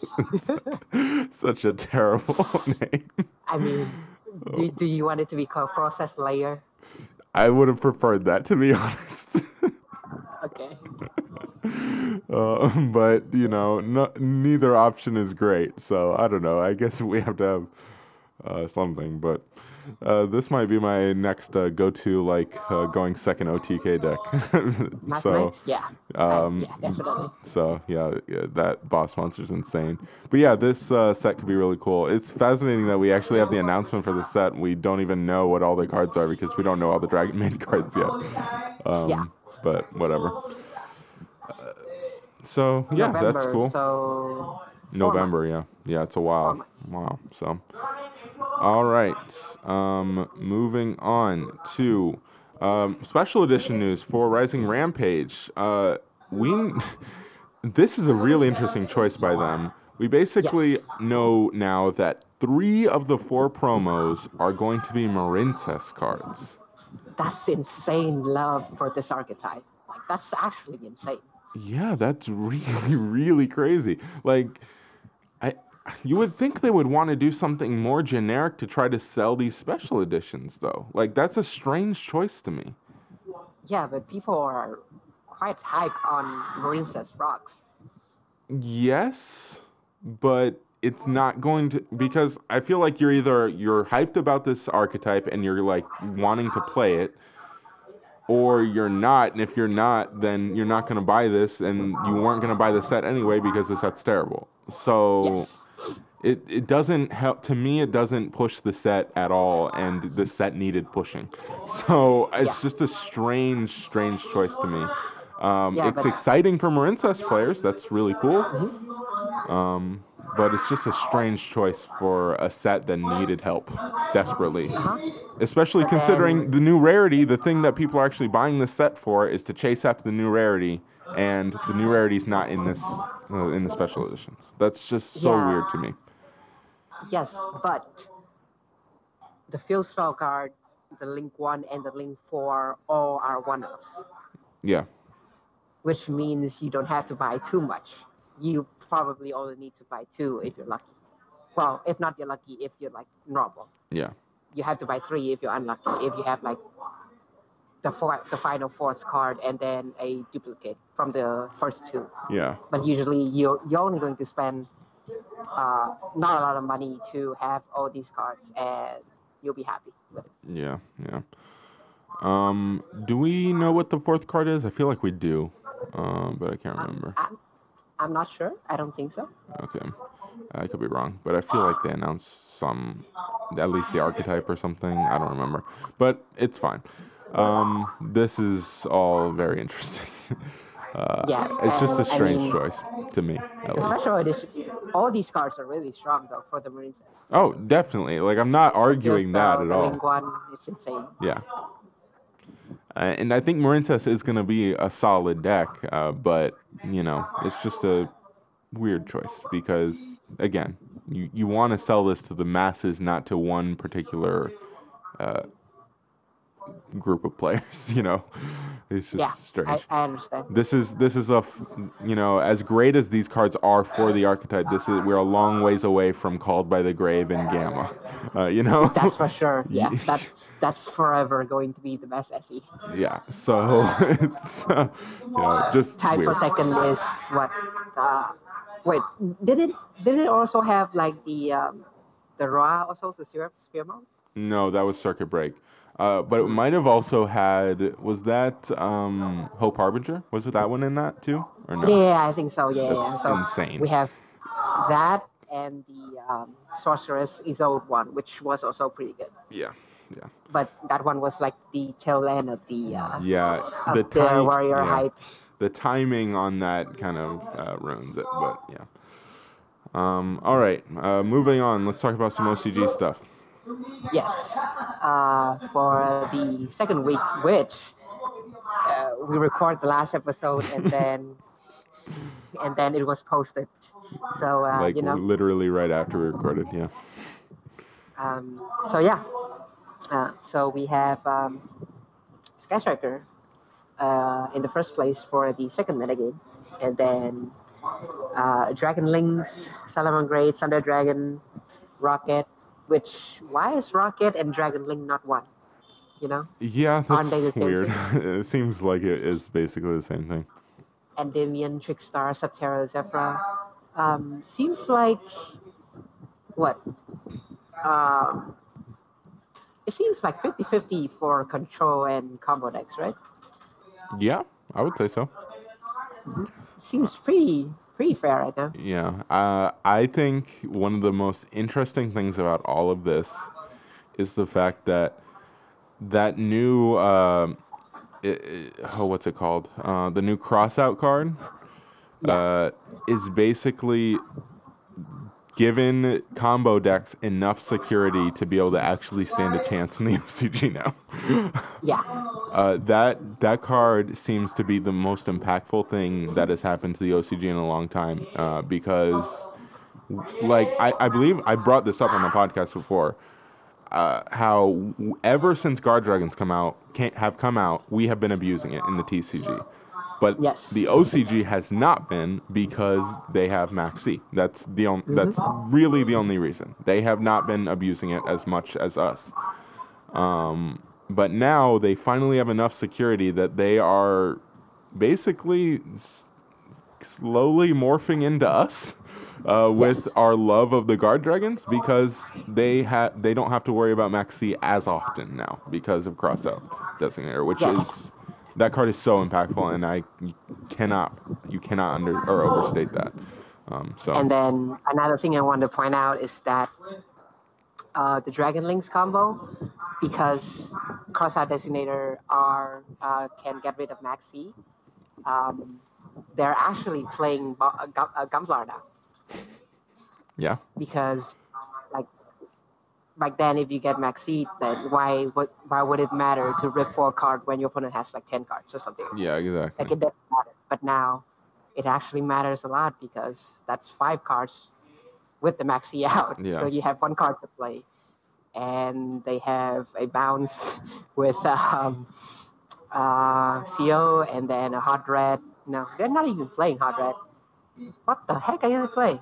Such a terrible name. I mean, do, do you want it to be called process layer? I would have preferred that, to be honest. Okay. uh, but you know, no, neither option is great. So I don't know. I guess we have to have uh, something. But uh, this might be my next uh, go-to, like uh, going second OTK deck. So. Yeah. Uh, Um, yeah, definitely. So yeah, yeah, that boss monster's insane. But yeah, this uh, set could be really cool. It's fascinating that we actually have the announcement for the set. We don't even know what all the cards are because we don't know all the Dragon Maid cards yet. Um, Yeah. But whatever. So yeah, that's cool. So November, yeah, yeah, it's a while. Wow. So, all right. Um, moving on to um, special edition news for Rising Rampage. Uh, we this is a really interesting choice by them. We basically Yes. know now that three of the four promos are going to be Marincess cards. that's insane love for this archetype. Like that's actually insane. Yeah, that's really, really crazy. Like, I, you would think they would want to do something more generic to try to sell these special editions, though. Like, that's a strange choice to me. Yeah, but people are quite hyped on Marincess rocks. Yes, but it's not going to because I feel like you're either you're hyped about this archetype and you're like wanting to play it, or you're not. And if you're not, then you're not going to buy this, and you weren't going to buy the set anyway because the set's terrible. So. Yes. It, it doesn't help to me it doesn't push the set at all and the set needed pushing so it's Yeah. just a strange strange choice to me um, Yeah, it's Mm-hmm. exciting for Marincess players that's really cool um, but it's just a strange choice for a set that needed help desperately Uh-huh. especially But considering then- the new rarity the thing that people are actually buying this set for is to chase after the new rarity and the new rarity is not in this uh, in the special editions that's just so Yeah. weird to me Yes, but the field spell card, the link one and the link four, all are one ups. yeah which means you don't have to buy too much. You probably only need to buy two if you're lucky. Well, if not, you're lucky if you're like normal. Yeah. You have to buy three if you're unlucky. If you have like the four, the final fourth card and then a duplicate from the first two. Yeah. But usually you're, you're only going to spend uh, not a lot of money to have all these cards and you'll be happy with it. Yeah. Yeah. Um, do we know what the fourth card is? I feel like we do, um, but I can't remember. I'm, I'm not sure. I don't think so. Okay. I could be wrong, but I feel like they announced some, at least the archetype or something. I don't remember, but it's fine. Um, this is all very interesting. Uh, Yeah, it's just a and I strange mean- choice to me, The special edition, all these cards are really strong though for the Marincess. Oh, definitely. Like I'm not arguing Just, that at all. One is insane. Yeah. Uh, and I think Marincess is going to be a solid deck, uh, but, you know, it's just a weird choice because, again, you, you want to sell this to the masses, not to one particular uh, group of players, you know? It's just Yeah, strange. I, I understand. this is this is a f- you know as great as these cards are for the archetype this is we're a long ways away from called by the grave and gamma uh, you know That's for sure. Yeah, that's that's forever going to be the best SE. Yeah, so it's uh, you know just Time weird. for second is what? Uh, wait, did it did it also have like the um, the raw also the spear spear mount? No, that was Circuit Break, uh, but it might have also had was that um, Hope Harbinger? Was it that one in that too, or no? Yeah, I think so. Yeah, That's yeah. So insane. we have that and the um, Sorceress Isolde one, which was also pretty good. Yeah, yeah, But that one was like the tail end of the uh, yeah. of The the, time, warrior yeah, hype. the timing on that kind of uh, ruins it, but yeah. Um, all right, uh, moving on. Let's talk about some OCG stuff. Yes. Uh, for the second week, which uh, we record the last episode and then and then it was posted. So uh, like you know, literally right after we recorded. Yeah. um, so yeah. Uh, so we have um, Sky Striker uh, in the first place for the second metagame, and then uh, Dragon Links, Salamangreat, Thunder Dragon, Rokket. Which why is Rokket and Dragon Link not one? You know. Yeah, that's weird. it seems like it is basically the same thing. Endymion, Trickstar, Subterra, Zefra. Um, seems like what? Um, it seems like 50-50 for control and combo decks, right? Yeah, I would say so. Seems pretty pretty fair right now. Yeah, uh, I think one of the most interesting things about all of this is the fact that that new uh, i i- oh, what's it called? Uh, the new crossout card uh, is basically given combo decks enough security to be able to actually stand a chance in the OCG now. Yeah, Uh, that that card seems to be the most impactful thing that has happened to the OCG in a long time uh, because, like, I, I believe I brought this up on the podcast before. Uh, how ever since Guard Dragons come out, can't have come out, we have been abusing it in the TCG, but Yes. the OCG has not been because they have Max C. That's the on, that's really the only reason they have not been abusing it as much as us. Um, but now they finally have enough security that they are basically s- slowly morphing into us uh, with Yes. our love of the guard dragons because they have they don't have to worry about Max C as often now because of crossout designator, which Yes. is that card is so impactful, and I cannot you cannot under or overstate that. Um, so and then another thing I wanted to point out is that uh, the Dragon Links combo, because Crossout Designator are uh, can get rid of Maxi, um, they're actually playing Bo- uh, Gum- uh, now. yeah, because back then if you get maxi then why would why would it matter to rip four card when your opponent has like 10 cards or something yeah, exactly. like it doesn't matter but now it actually matters a lot because that's five cards with the maxi out Yeah. so you have one card to play and they have a bounce with um uh, CO, and then a hot red. No, they're not even playing hot red. What the heck are you playing?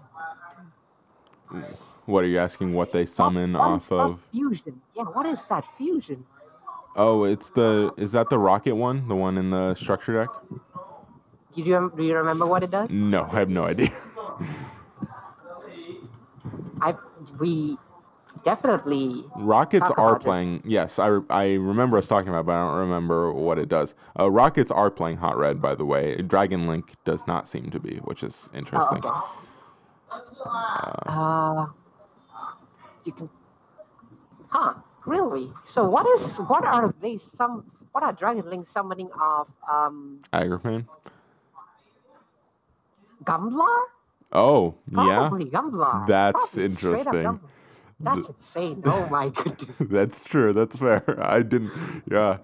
What are you asking? What they summon What- what off of? fusion? Yeah, what is that fusion? Oh, it's the. Is that the rocket one? The one in the structure deck? Do you, do you remember what it does? No, I have no idea. I we definitely Rokkets are about this. playing. Yes, I, I remember us talking about, it, but I don't remember what it does. Uh, Rokkets are playing Hot Red, by the way. Dragon Link does not seem to be, which is Oh, interesting. okay. Uh, you can. Huh? Really? So what is? What are they? Some? What are Dragon Link summoning of? Um, Agripane. Gumblar? Oh, yeah, Probably Gumblar. That's Probably interesting. That's insane. Oh my goodness. that's true. That's fair. I didn't. Yeah.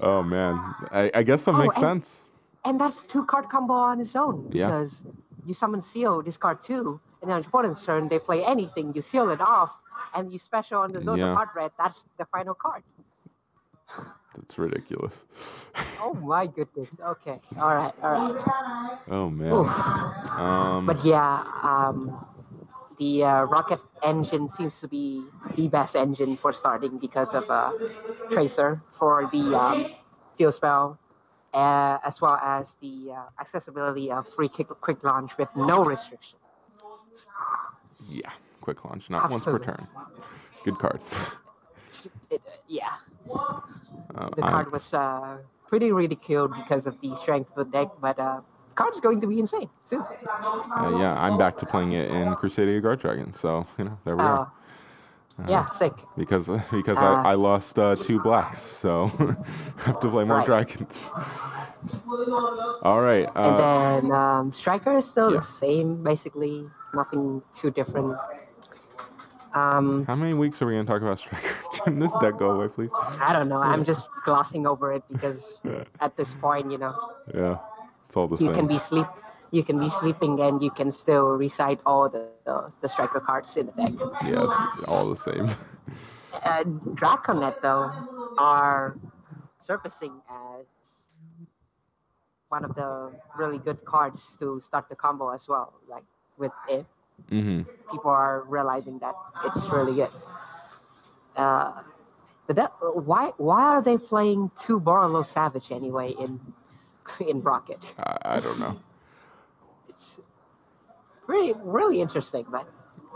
Oh man. I, I guess that Oh, makes and- sense. And that's two card combo on its own. Yeah. Because you summon Seal, discard two, and then on your opponent's turn they play anything, you seal it off, and you special on the zone Yeah. of Hot Red, that's the final card. That's ridiculous. Oh my goodness. Okay. Alright, alright. Oh man. Um. But yeah, um, the uh, rocket engine seems to be the best engine for starting because of uh, Tracer for the um, field spell, uh, as well as the uh, accessibility of free quick, quick launch with no restriction. Yeah. Quick launch, not once per turn. Good card. It, uh, yeah, Um, the card was uh, pretty ridiculed because of the strength of the deck, but uh, card's going to be insane soon. Uh, yeah, I'm back to playing it in Crusadia Guard Dragon, so you know there we Uh, are. Yeah, sick. Because because uh, I, I lost uh, two blacks, so I have to play more Right. dragons. All right. And Uh, then um, Striker is still yeah. the same, basically, nothing too different. Um, how many weeks are we gonna talk about Striker? Can this deck go away, please? I don't know. I'm just glossing over it because Yeah, at this point, you know, yeah, it's all the you same. You can be sleep, you can be sleeping, and you can still recite all the the, the Striker cards in the deck. Yeah, it's all the same. Uh, Draconnet though are surfacing as one of the really good cards to start the combo as well. Like with it, hmm people are realizing that it's really good. Uh, but that, why why are they playing two Borreload Savage anyway in in Rokket? I, I don't know. It's really really interesting. But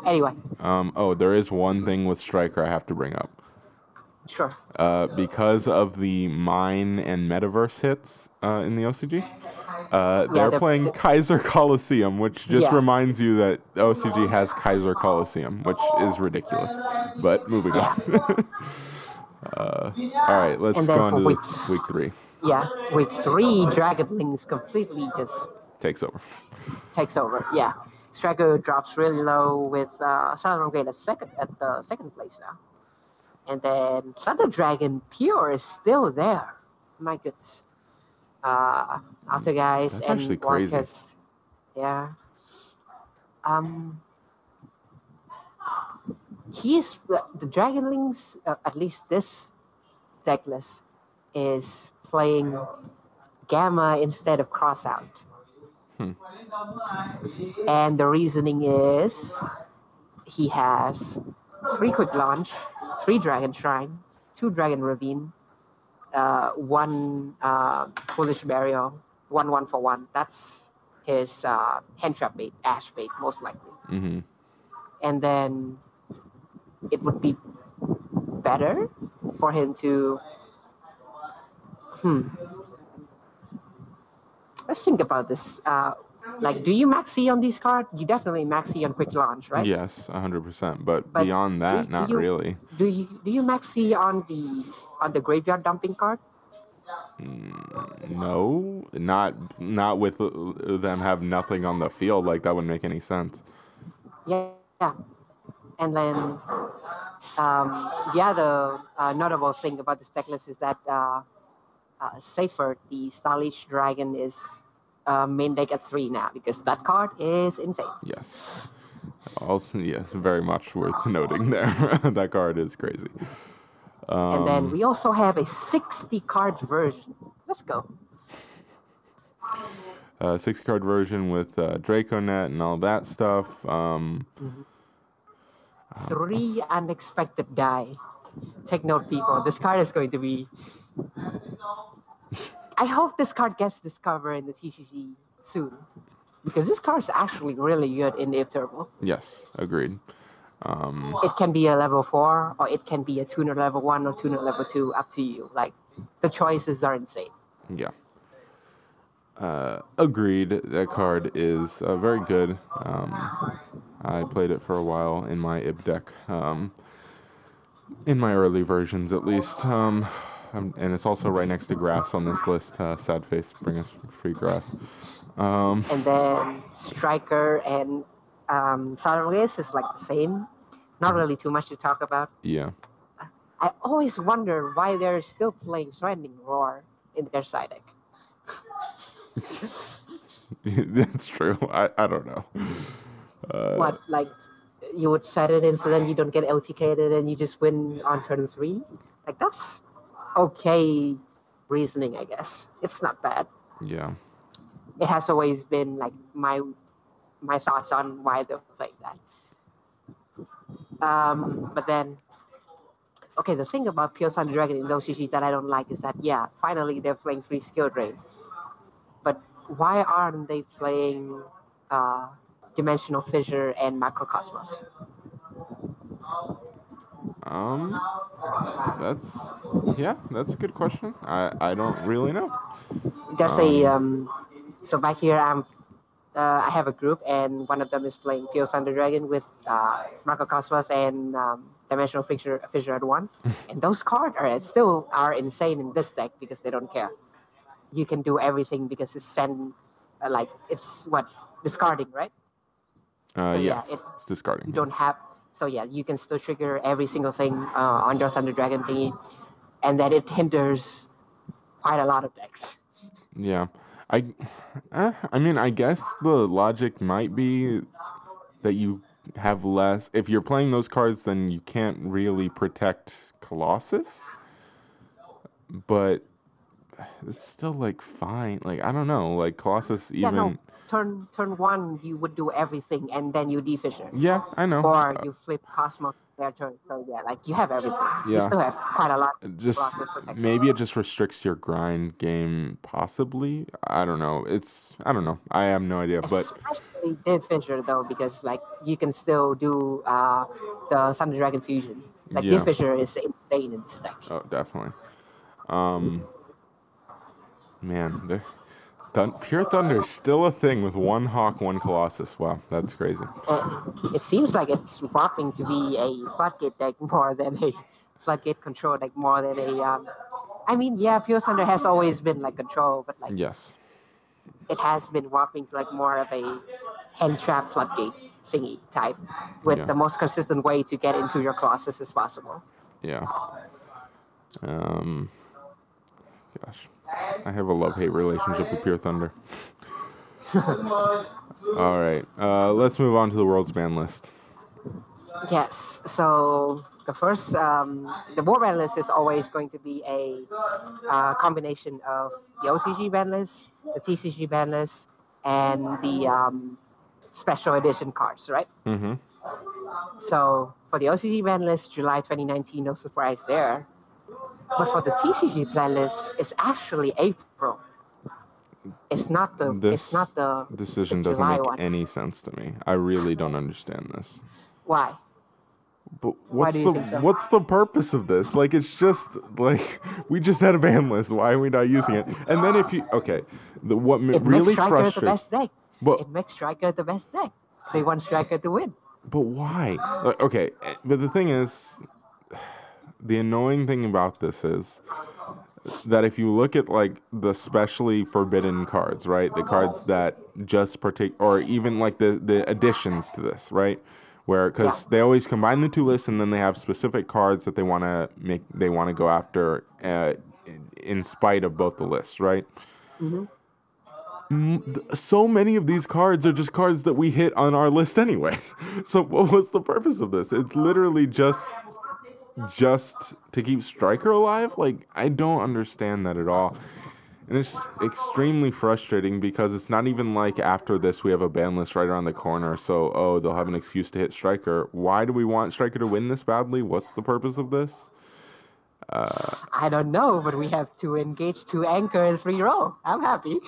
anyway, Um, oh, there is one thing with Striker I have to bring up. sure. Uh, because of the mine and metaverse hits uh, in the OCG, uh, they're the- playing the- Kaiser Coliseum, which just Yeah. reminds you that OCG has Kaiser Coliseum, which is ridiculous. But moving on. uh, all right, let's go for into week- week three. Yeah, with three Dragonlings completely just Takes over. takes over. Yeah, Striker drops really low with uh, Southern Gate at second at the second place now, and then Thunder Dragon Pure is still there. My goodness. Uh, after guys That's and actually crazy. Yeah. Um, he's the Dragon Links. Uh, at least this decklist is playing Gamma instead of Crossout. Hmm. And the reasoning is he has three quick launch, three dragon shrine, two dragon ravine, uh, one uh, foolish burial, one one for one. That's his uh, hand trap bait, ash bait, most likely. hmm And then it would be better for him to. Hmm. Let's think about this. Uh, like, do you maxi on these cards? You definitely maxi on quick launch, right? Yes, 100%. But, But beyond that, do not you- really. Do you do you maxi on the on the graveyard dumping card? Mm, No, not not with them have nothing on the field. Like that wouldn't make any sense. Yeah. yeah. And then um, the other uh, notable thing about this deck list is that uh, uh, Safer, the stylish dragon, is uh, main deck at three now because that card is insane. Yes. Also, yes, very much worth noting there. that card is crazy. and then Um, we also have a 60 card version. Let's go. uh, 60 card version with uh, Draconnet and all that stuff. Um, Three Unexpected Dai. Take note, people. This card is going to be. I hope this card gets discovered in the TCG soon, because this card is actually really good in Eve Turbo. yes, agreed. Um, It can be a level four, or it can be a tuner level one or tuner level two, up to you. Like the choices are insane. yeah. Uh, agreed. That card is uh, very good. Um, I played it for a while in my IB deck. Um, in my early versions, at least. Um, um, and it's also right next to grass on this list. Uh, sad face, bring us free grass. Um, And then Striker and um, Saturdays is like the same. Not really too much to talk about. yeah. I always wonder why they're still playing Threatening Roar in their side deck. That's true. I, I don't know. Uh, what like you would set it in so then you don't get LTK'd and you just win on turn three? Like that's okay reasoning, I guess. It's not bad. Yeah. It has always been like my my thoughts on why they're playing that. Um, but then, okay, the thing about Pure Thunder Dragon in those CG that I don't like is that yeah, finally they're playing three skill drain. But why aren't they playing uh, Dimensional Fissure and Macrocosmos? Um, that's yeah, that's a good question. I I don't really know. There's a um, so back here I'm uh, I have a group and one of them is playing Pure Thunder Dragon with uh, Macrocosmos and um, Dimensional Fissure Fissure at one, and those cards are still are insane in this deck because they don't care. You can do everything because it's send uh, like it's what discarding right. Uh, So, yeah, yes, it- it's discarding. you yeah. don't have so yeah you can still trigger every single thing uh, on your thunder dragon thingy and that it hinders quite a lot of decks Yeah, I, eh, I mean, I guess the logic might be that you have less. If you're playing those cards, then you can't really protect Colossus. But it's still like fine. Like I don't know. Like Colossus yeah even. no turn turn one you would do everything and then you defisher Yeah, I know. or Uh, you flip cosmos their turn so yeah like you have everything. Yeah. you still have quite a lot just maybe it just restricts your grind game possibly. I don't know. It's i don't know. I have no idea but especially defisher though because like you can still do uh, the thunder dragon fusion. Like Yeah. defisher is insane in this deck. Oh definitely. Um man the Thun- pure thunder is still a thing with one hawk one colossus wow that's crazy Uh, it seems like it's warping to be a floodgate deck more than a floodgate control deck more than a um I mean yeah Pure Thunder has always been like control but like yes it has been warping to like more of a hand trap floodgate thingy type with Yeah. the most consistent way to get into your Colossus as possible. yeah um gosh i have a love-hate relationship with pure thunder all right uh let's move on to the world's ban list Yes. So the first, um, the war ban list is always going to be a uh, combination of the OCG ban list, the TCG ban list, and the um, special edition cards, right? mm-hmm So for the OCG ban list, July 2019, no surprise there. But for the TCG playlist, it's actually April. It's not the. This it's not the. decision the doesn't make one. any sense to me. I really don't understand this. Why? But what's the so? what's the purpose of this? Like it's just like we just had a ban list. Why are we not using it? And then if you okay, the what It really makes Striker the best deck. But It makes Striker the best deck. They want Striker to win. but why? Like, okay, eh, but the thing is, the annoying thing about this is that if you look at like the specially forbidden cards, right? The cards that just partic or even like the the additions to this, right? Where because they always combine the two lists and then they have specific cards that they want to make they want to go after uh, in, spite of both the lists, right? M- th- So many of these cards are just cards that we hit on our list anyway. so what was the purpose of this? It's literally just just to keep Striker alive? Like, I don't understand that at all. And it's extremely frustrating because it's not even like after this we have a ban list right around the corner, so oh, they'll have an excuse to hit Striker. Why do we want Striker to win this badly? What's the purpose of this? Uh, I don't know, but we have to engage to anchor in three row. I'm happy.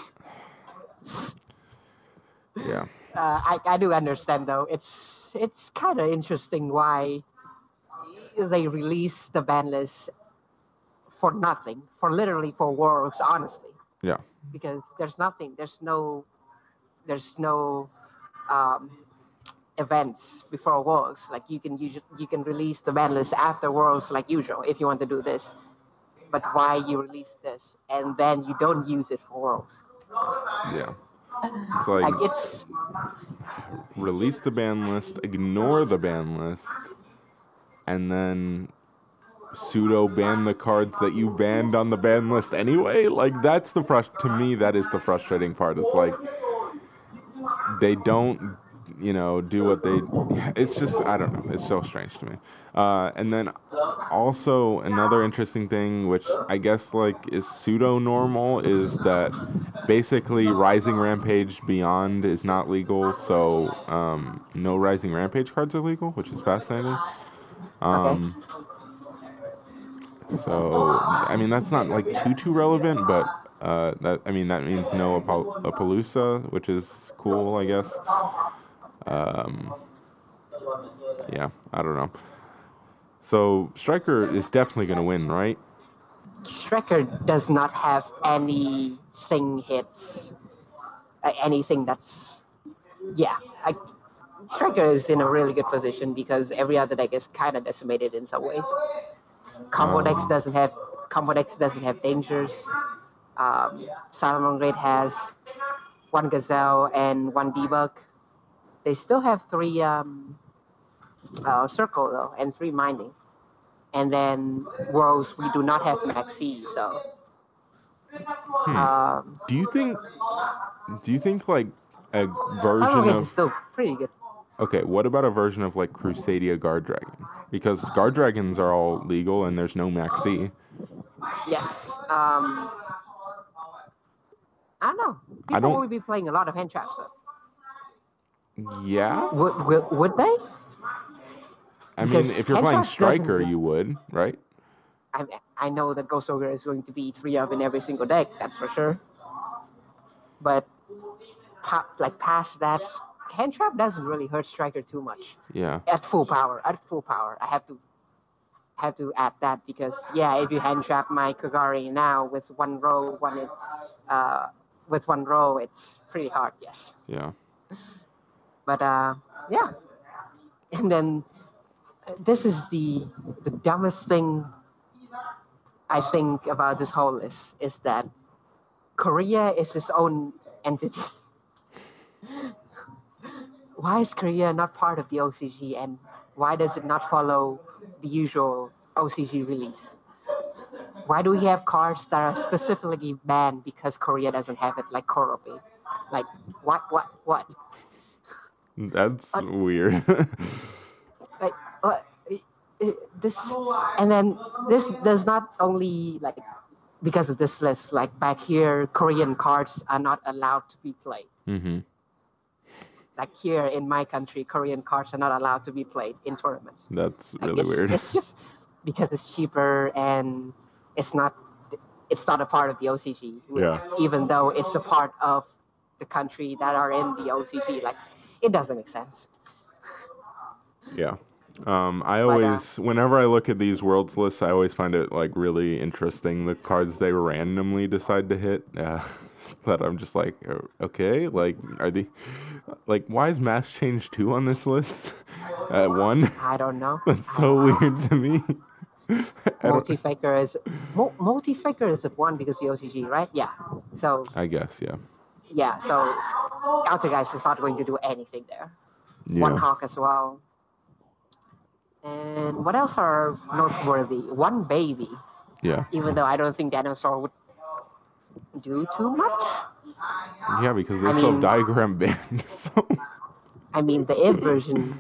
yeah. Uh, I, I do understand though. It's it's kind of interesting why they release the ban list for nothing, for literally for worlds, honestly. Yeah. Because there's nothing, there's no, there's no um, events before worlds. Like you can use, you can release the ban list after worlds like usual if you want to do this. But why you release this and then you don't use it for worlds? Yeah. It's like, Like it's release the ban list, ignore the ban list, and then pseudo ban the cards that you banned on the ban list anyway. Like that's the frust- to me that is the frustrating part. It's like they don't you know do what they it's just I don't know. It's so strange to me. Uh, and then also another interesting thing which I guess like is pseudo normal is that basically Rising Rampage Beyond is not legal, so um, no Rising Rampage cards are legal, which is fascinating. Um, so I mean that's not like too too relevant, but uh, that I mean that means no Apol- Apollousa, which is cool, I guess. Um, yeah, I don't know. So Striker is definitely gonna win, right? Striker does not have anything hits, uh, anything that's, yeah. I, Striker is in a really good position because every other deck is kind of decimated in some ways. Combo decks Um. doesn't have combo decks doesn't have dangers. Um, Salamangreat has one Gazelle and one debug. They still have three um, uh, circle though and three minding. And then Worlds we do not have Maxi, so Hmm. um, Do you think? Do you think like a version Great is of still pretty good. Okay? What about a version of like Crusadia Guard Dragon? Because Guard Dragons are all legal and there's no maxi. Yes. Um, I don't know. People don't- will be playing a lot of hand traps. Though. Yeah, Would, would, would they? I mean, Because if you're playing Striker, you would, right? I, I know that Ghost Ogre is going to be three of in every single deck, that's for sure. But pa- like past that, hand trap doesn't really hurt Striker too much Yeah, at full power. At full power, I have to have to add that because yeah, if you hand trap my Kagari now with one row, one uh, with one row, it's pretty hard. Yes. yeah. but uh, yeah and then uh, this is the the dumbest thing i think about this whole list is that korea is its own entity why is korea not part of the ocg and why does it not follow the usual ocg release? Why do we have cards that are specifically banned because korea doesn't have it like koropi like what what what? That's Uh, weird. like what? It, it, this and then this does not only like because of this list like back here korean cards are not allowed to be played. Mm-hmm. Like here in my country korean cards are not allowed to be played in tournaments That's Like, really it's, weird. it's just because it's cheaper and it's not it's not a part of the ocg Yeah. even though it's a part of the country that are in the ocg like it doesn't make sense Yeah. Um, I uh, always, whenever I look at these worlds lists, I always find it like really interesting the cards they randomly decide to hit. Uh, that I'm just like, "Oh, okay, like, are they, like, why is Mask Change 2 on this list at one? i don't know That's so weird to me. Multi faker is multi faker is at one because the OCG, right? Yeah. So I guess, yeah. yeah, so Outer Guys is not going to do anything there. One Hawk as well. And what else are noteworthy? One baby, Yeah. even though I don't think Dinosaur would do too much. Yeah, because they I still have diagram banned. So, I mean, the if version,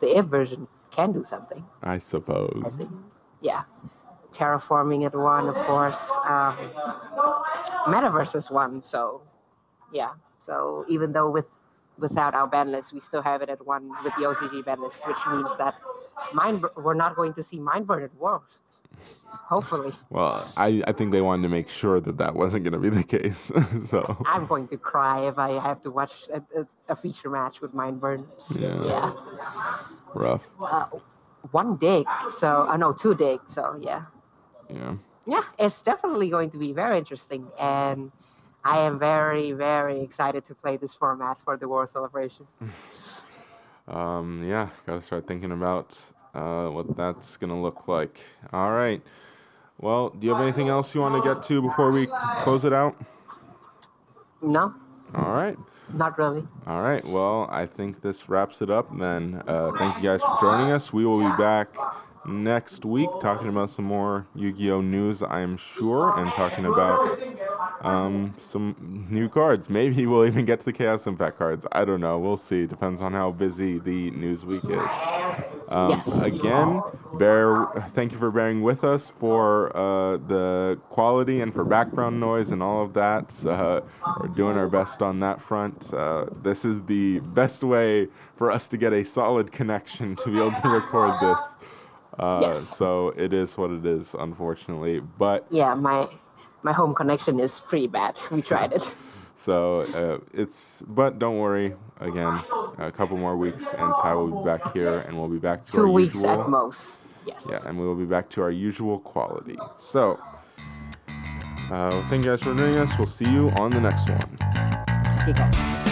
the if version can do something. I suppose. I think. Yeah. Terraforming at one, of course. Um, Metaverse is one, so yeah. So even though with without our ban list, we still have it at one with the OCG ban list, which means that mind we're not going to see mind burned worlds. Hopefully, Well, I, I think they wanted to make sure that that wasn't going to be the case. so I'm going to cry if I have to watch a, a, a feature match with mind burns. Yeah. Yeah. rough. Uh, one dig, so I uh, know two dig, so yeah. Yeah. yeah, it's definitely going to be very interesting, and I am very, very excited to play this format for the War Celebration. Um, yeah, gotta start thinking about uh, what that's gonna look like. All right. Well, do you have anything else you want to get to before we close it out? No, All right. not really. All right. Well, I think this wraps it up then. Uh, thank you guys for joining us. We will be back next week talking about some more Yu Gi Oh! news, I'm sure, and talking about um, some new cards. Maybe we'll even get to the Chaos Impact cards. I don't know. We'll see. Depends on how busy the news week is. Um, Yes. Again, bear. Thank you for bearing with us for uh, the quality and for background noise and all of that. Uh, we're doing our best on that front. Uh, this is the best way for us to get a solid connection to be able to record this. Uh, Yes. So it is what it is, unfortunately. But Yeah, my my home connection is pretty bad. We tried it. So uh, it's, but don't worry. Again, a couple more weeks, and Ty will be back here, and we'll be back to Two our weeks usual. at most. Yes. Yeah, and we will be back to our usual quality. So, uh, thank you guys for joining us. We'll see you on the next one. See you guys.